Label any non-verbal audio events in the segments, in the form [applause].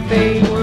cafe.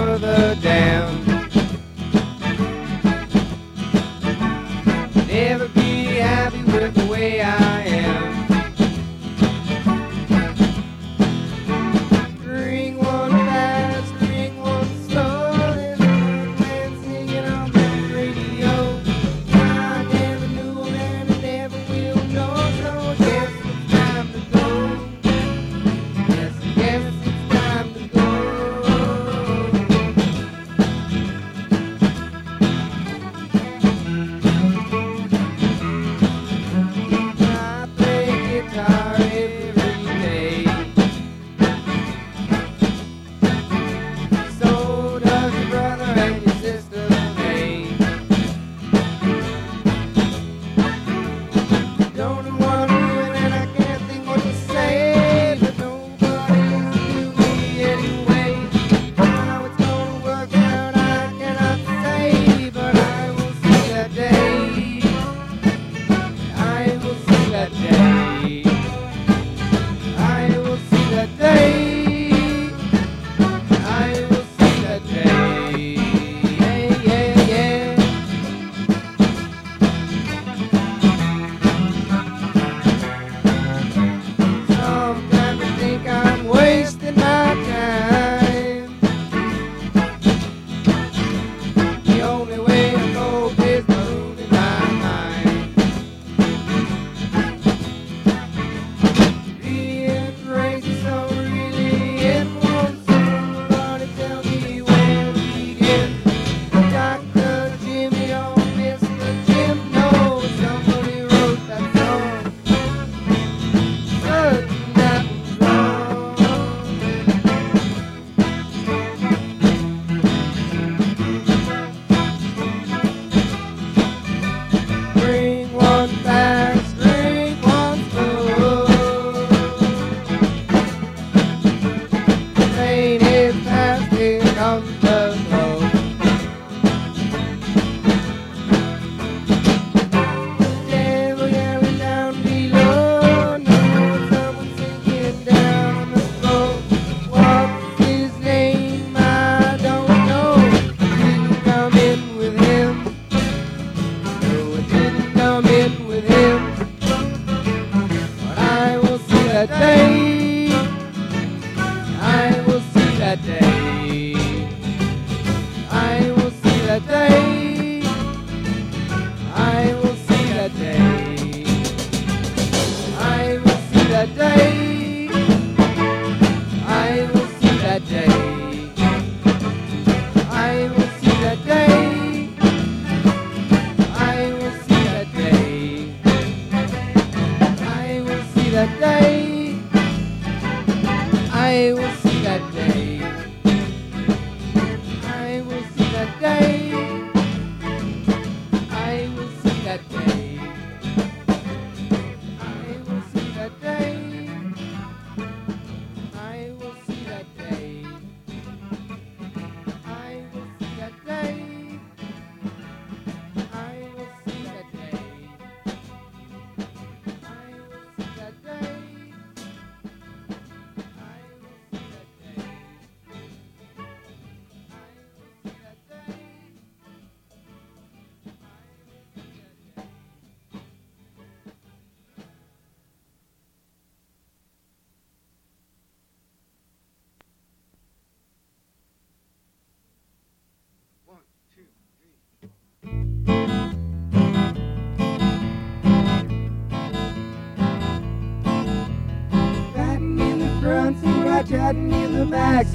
Max,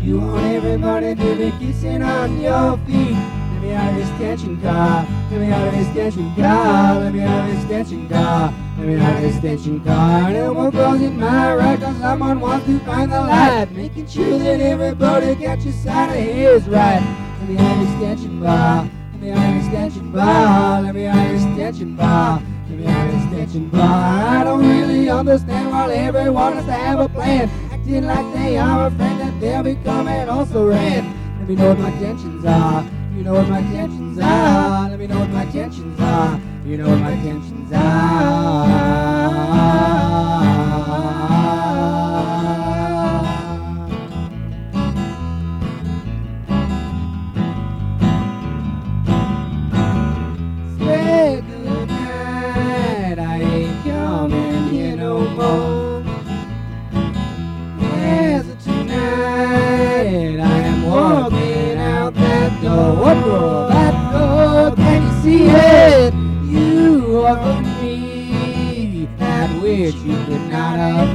You want everybody to be kissing on your feet. Let me out of this tension car. Let me out of this tension car. Let me out of this tension car. Let me out of this tension car. And it won't close in my right cause someone wants to find the light. Making sure that everybody gets catches side of his right. Let me out of this tension bar. Let me out of this tension bar. Let me out of this tension bar. Let me out of this tension bar. I don't really understand why everyone has to have a plan acting like they are offended, they'll be coming also red. Let me know what my tensions are. You know what my tensions are. Let me know what my tensions are. You know what my tensions are. wish you could not have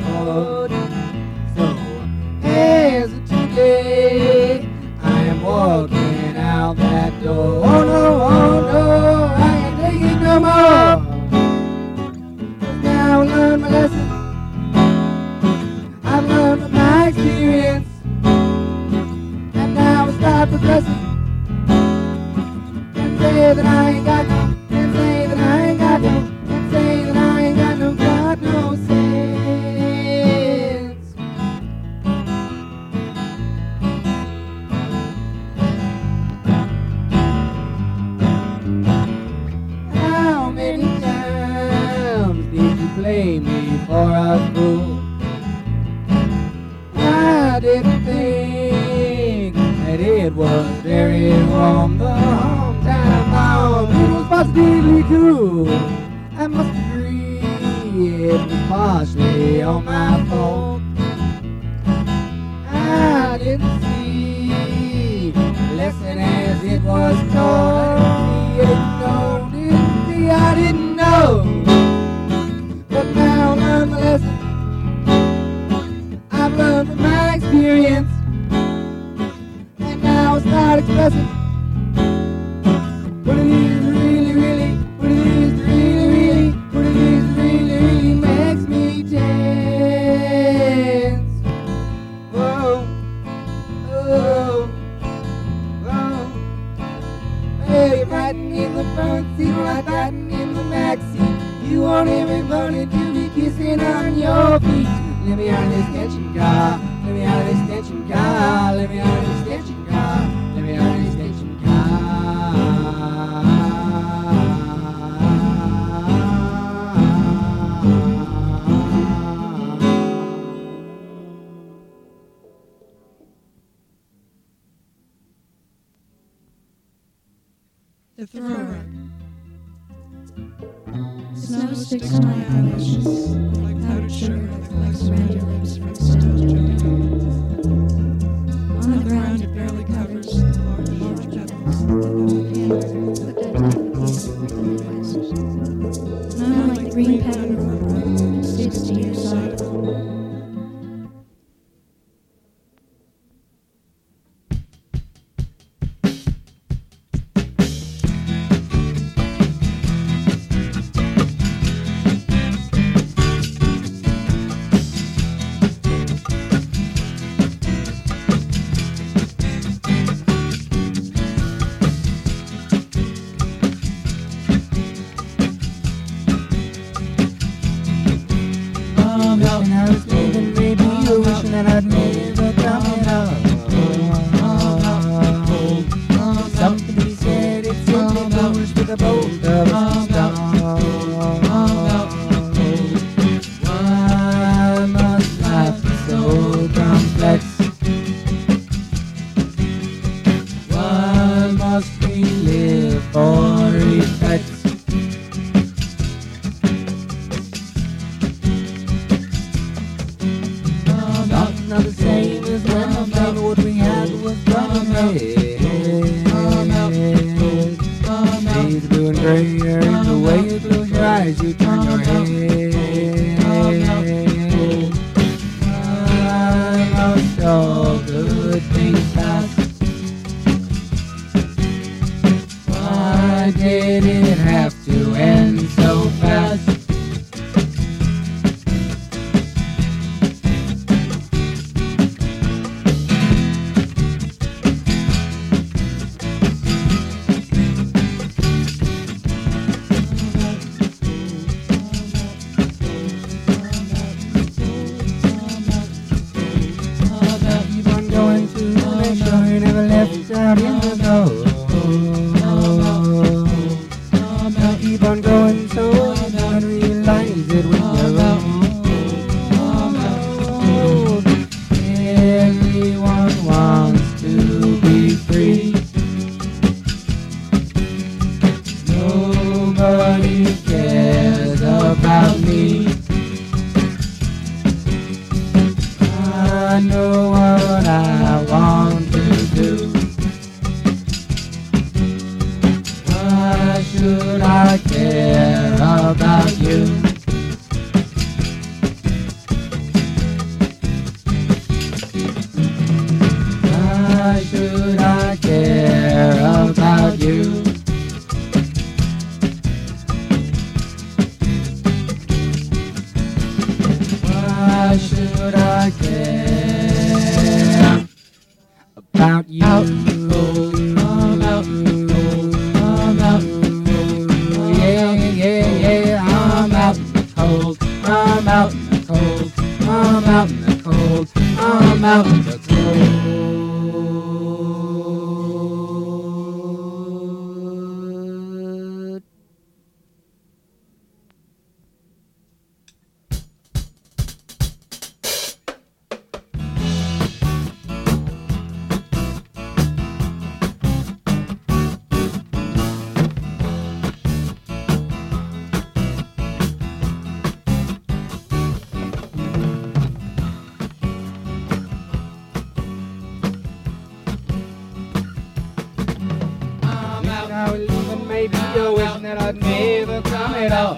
that I'd never come at all.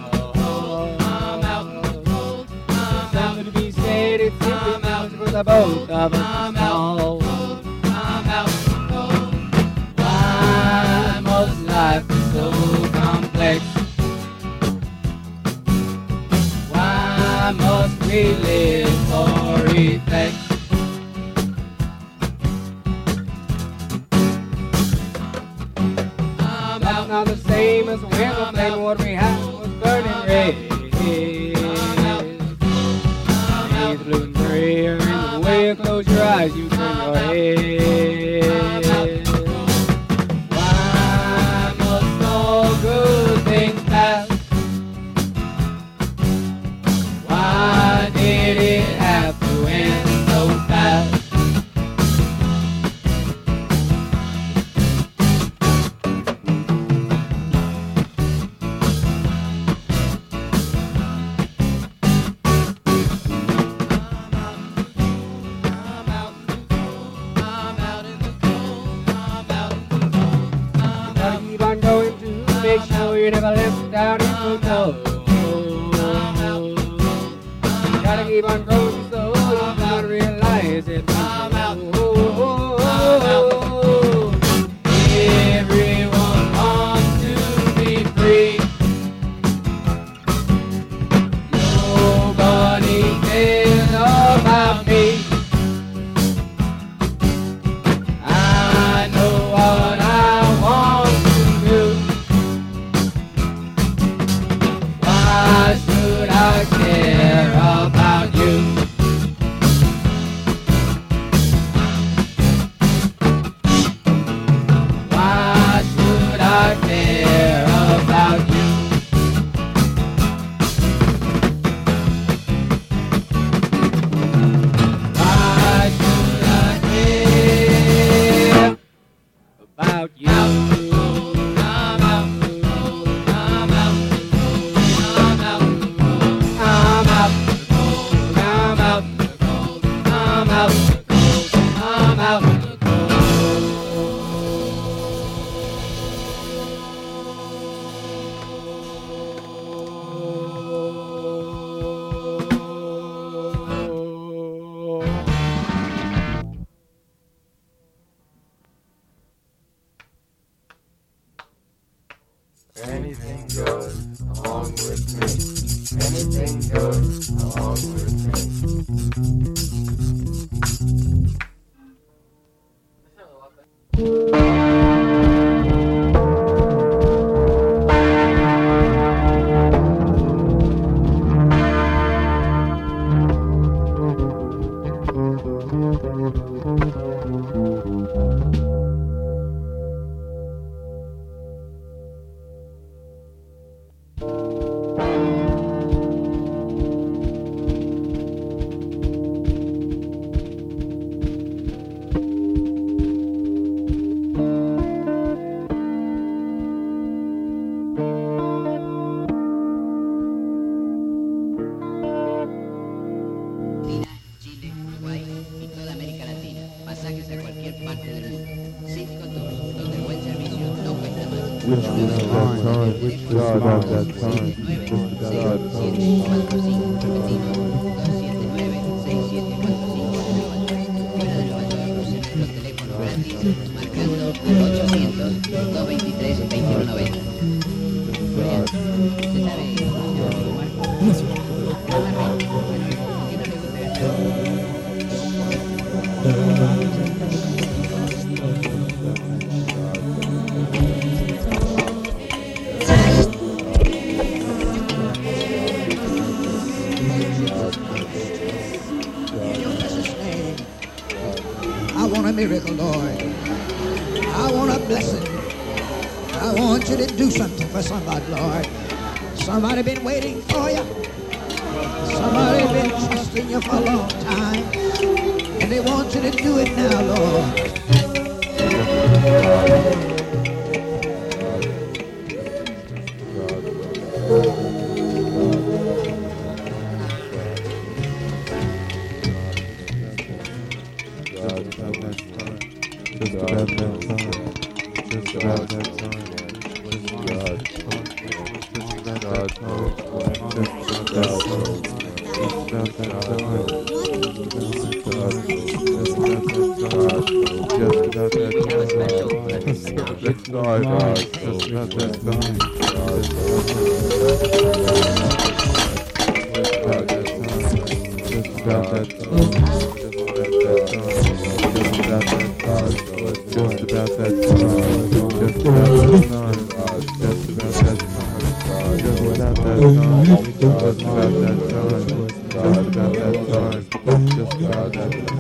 I'm out, in the cold. I'm out to be said it's simply out for the both of us. about that time. Just about that time.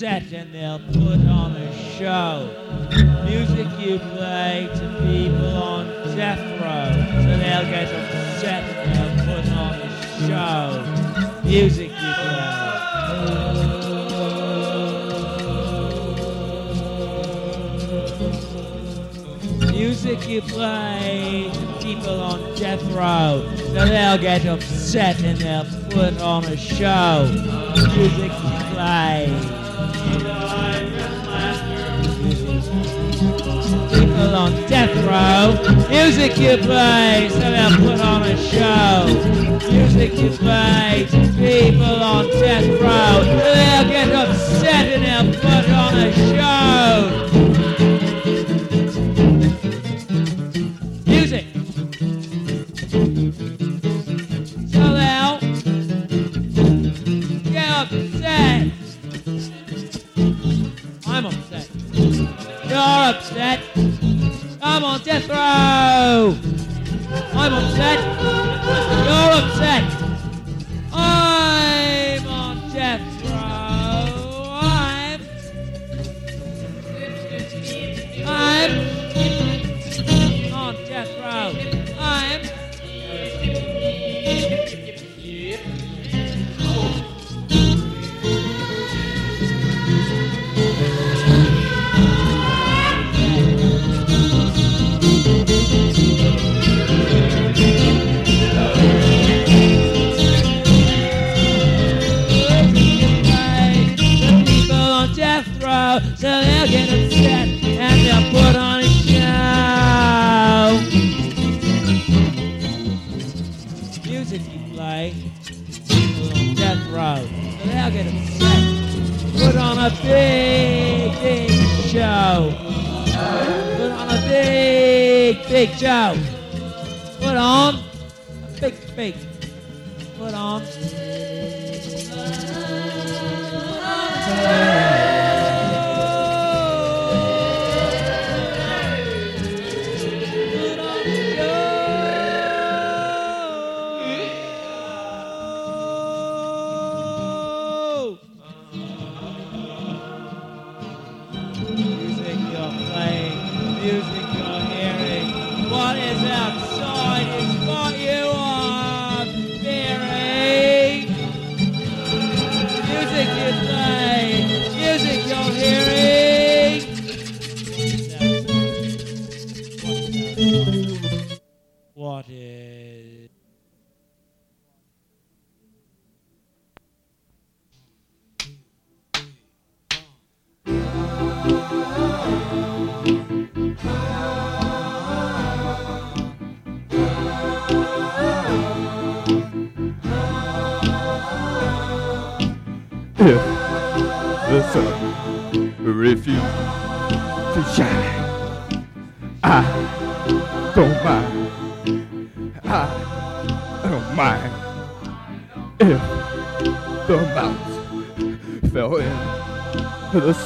set and they'll put on a show. Music you play to people on death row, so they'll get upset and they'll put on a show. Music you play. music you play to people on death row. So they'll get upset and they'll put on a show. Music you play. still on death row. Music you play, somehow put on a show. Music you play to people on death row. They'll get upset and they'll put on a show. I'm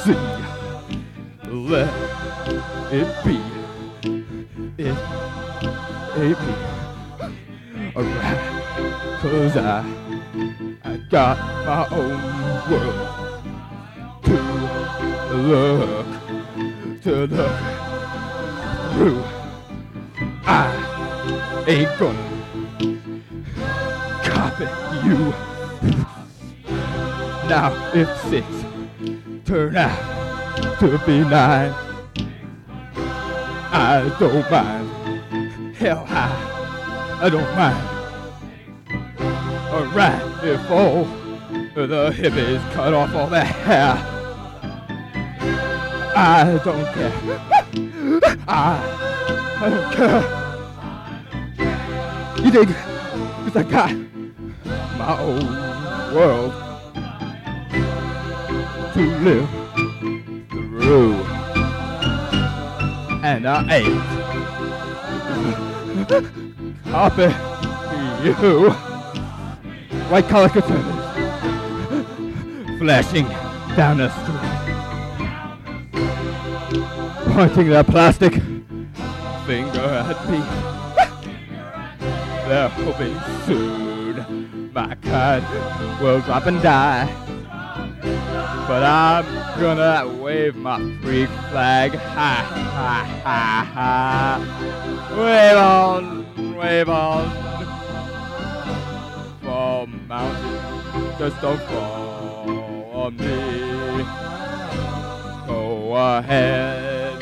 四亿 to be nine, I don't mind. Hell high, I don't mind. Alright, all the hippies cut off all their hair, I don't care. [laughs] I, I don't care. You dig? Cause I got my own world to live And I ain't copy you white collar conservatives flashing down the street, pointing their plastic finger at me. They're hoping soon my kind will drop and die. But I'm gonna wave my freak flag high, high, high, high. Wave on, wave on fall mountain, just don't fall on me. Go ahead.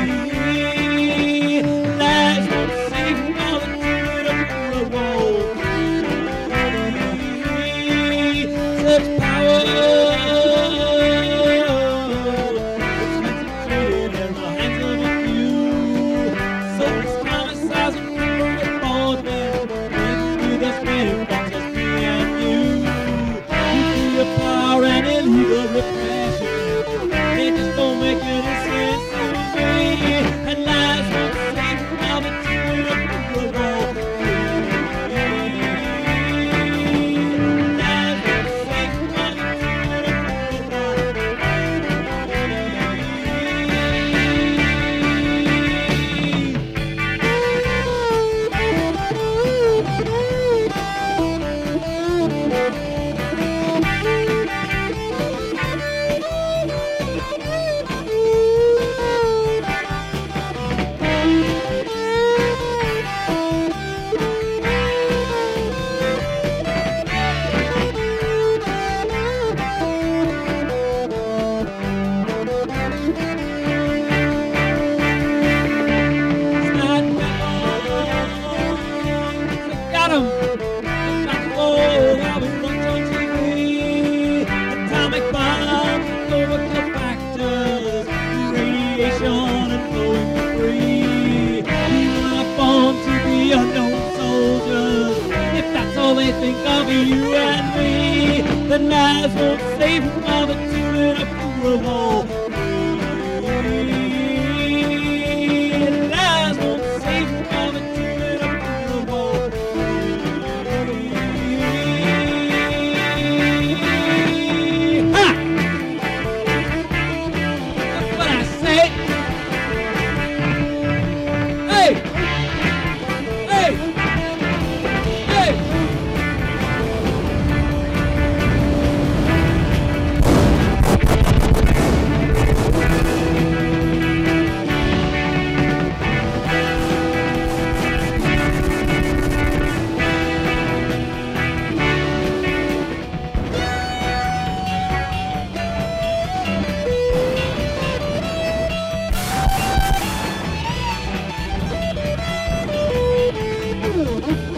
Old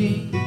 I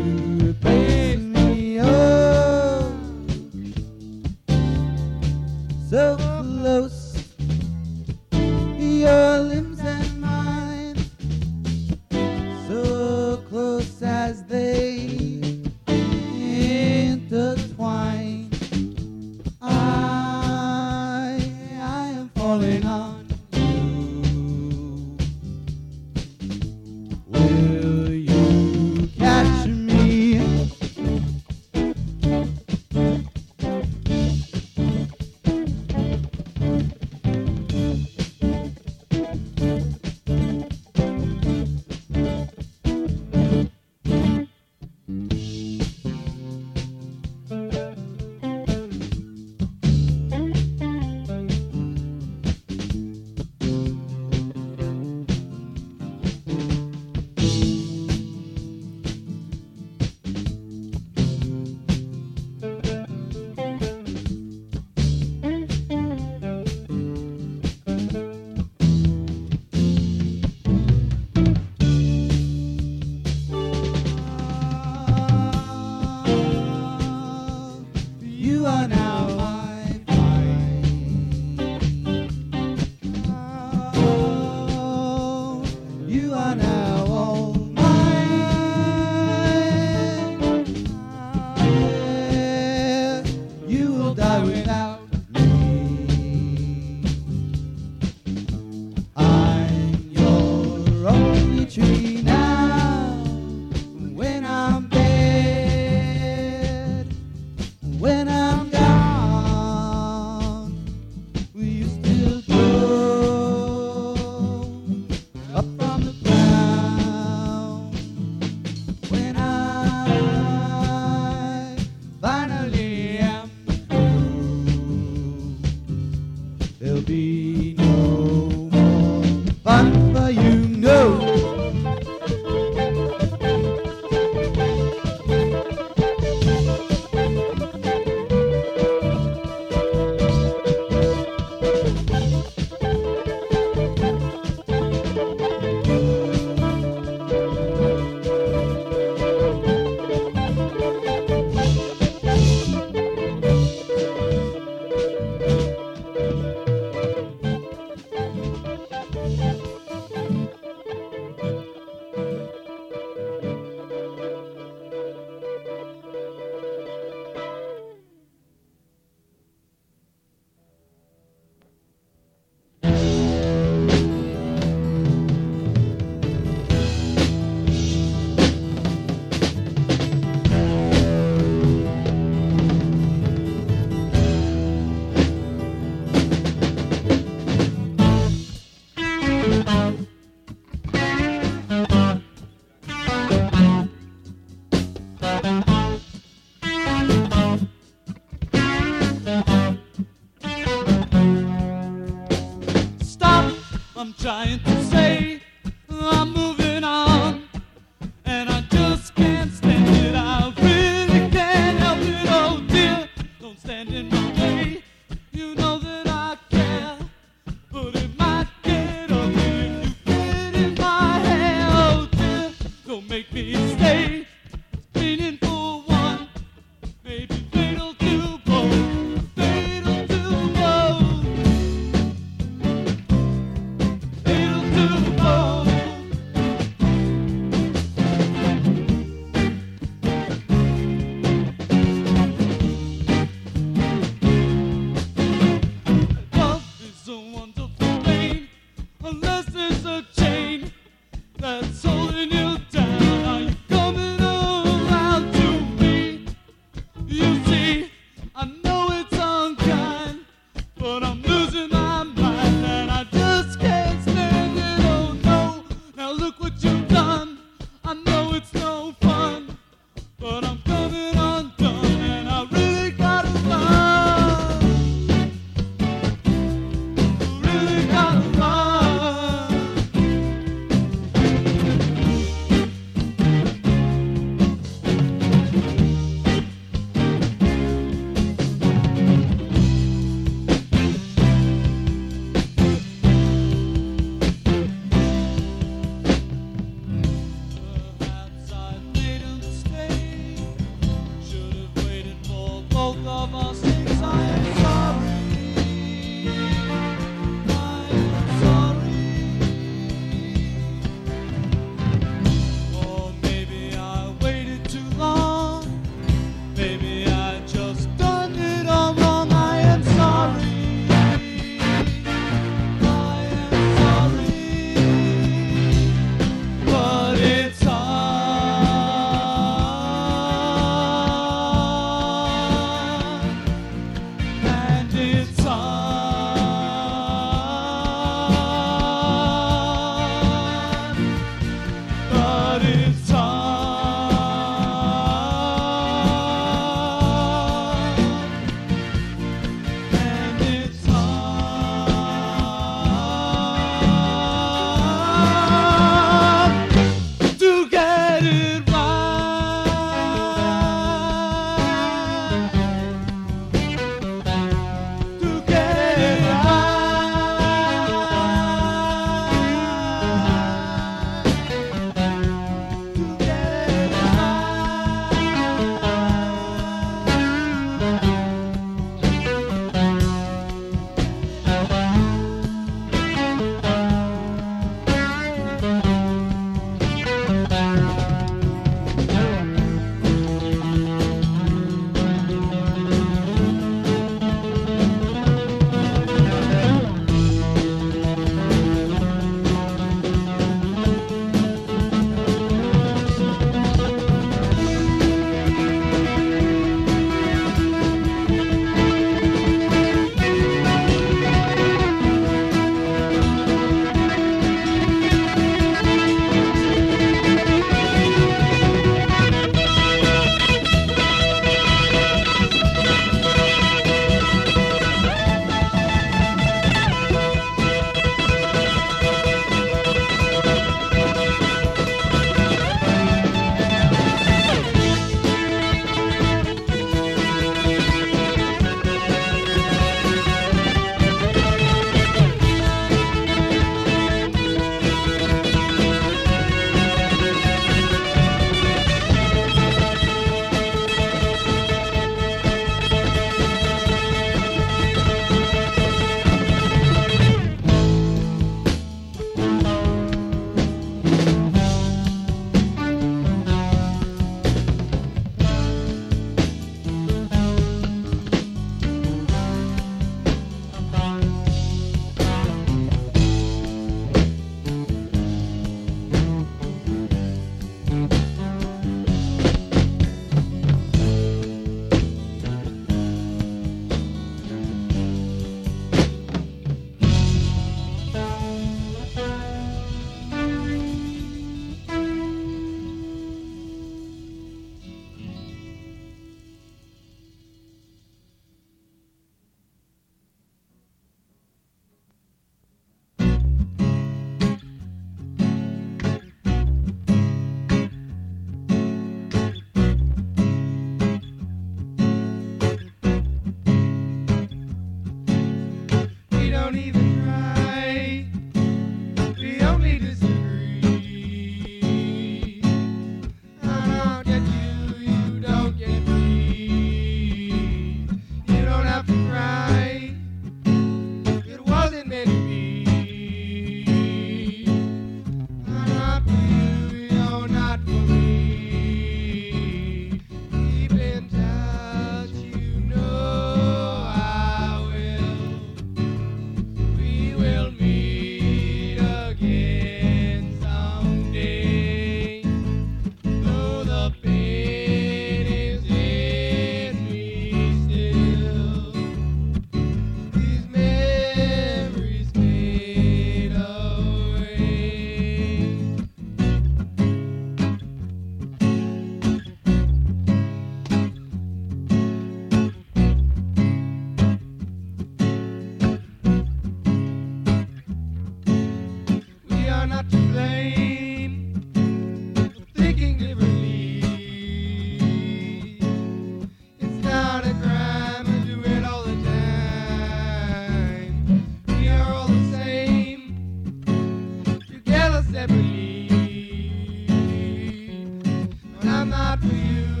not for you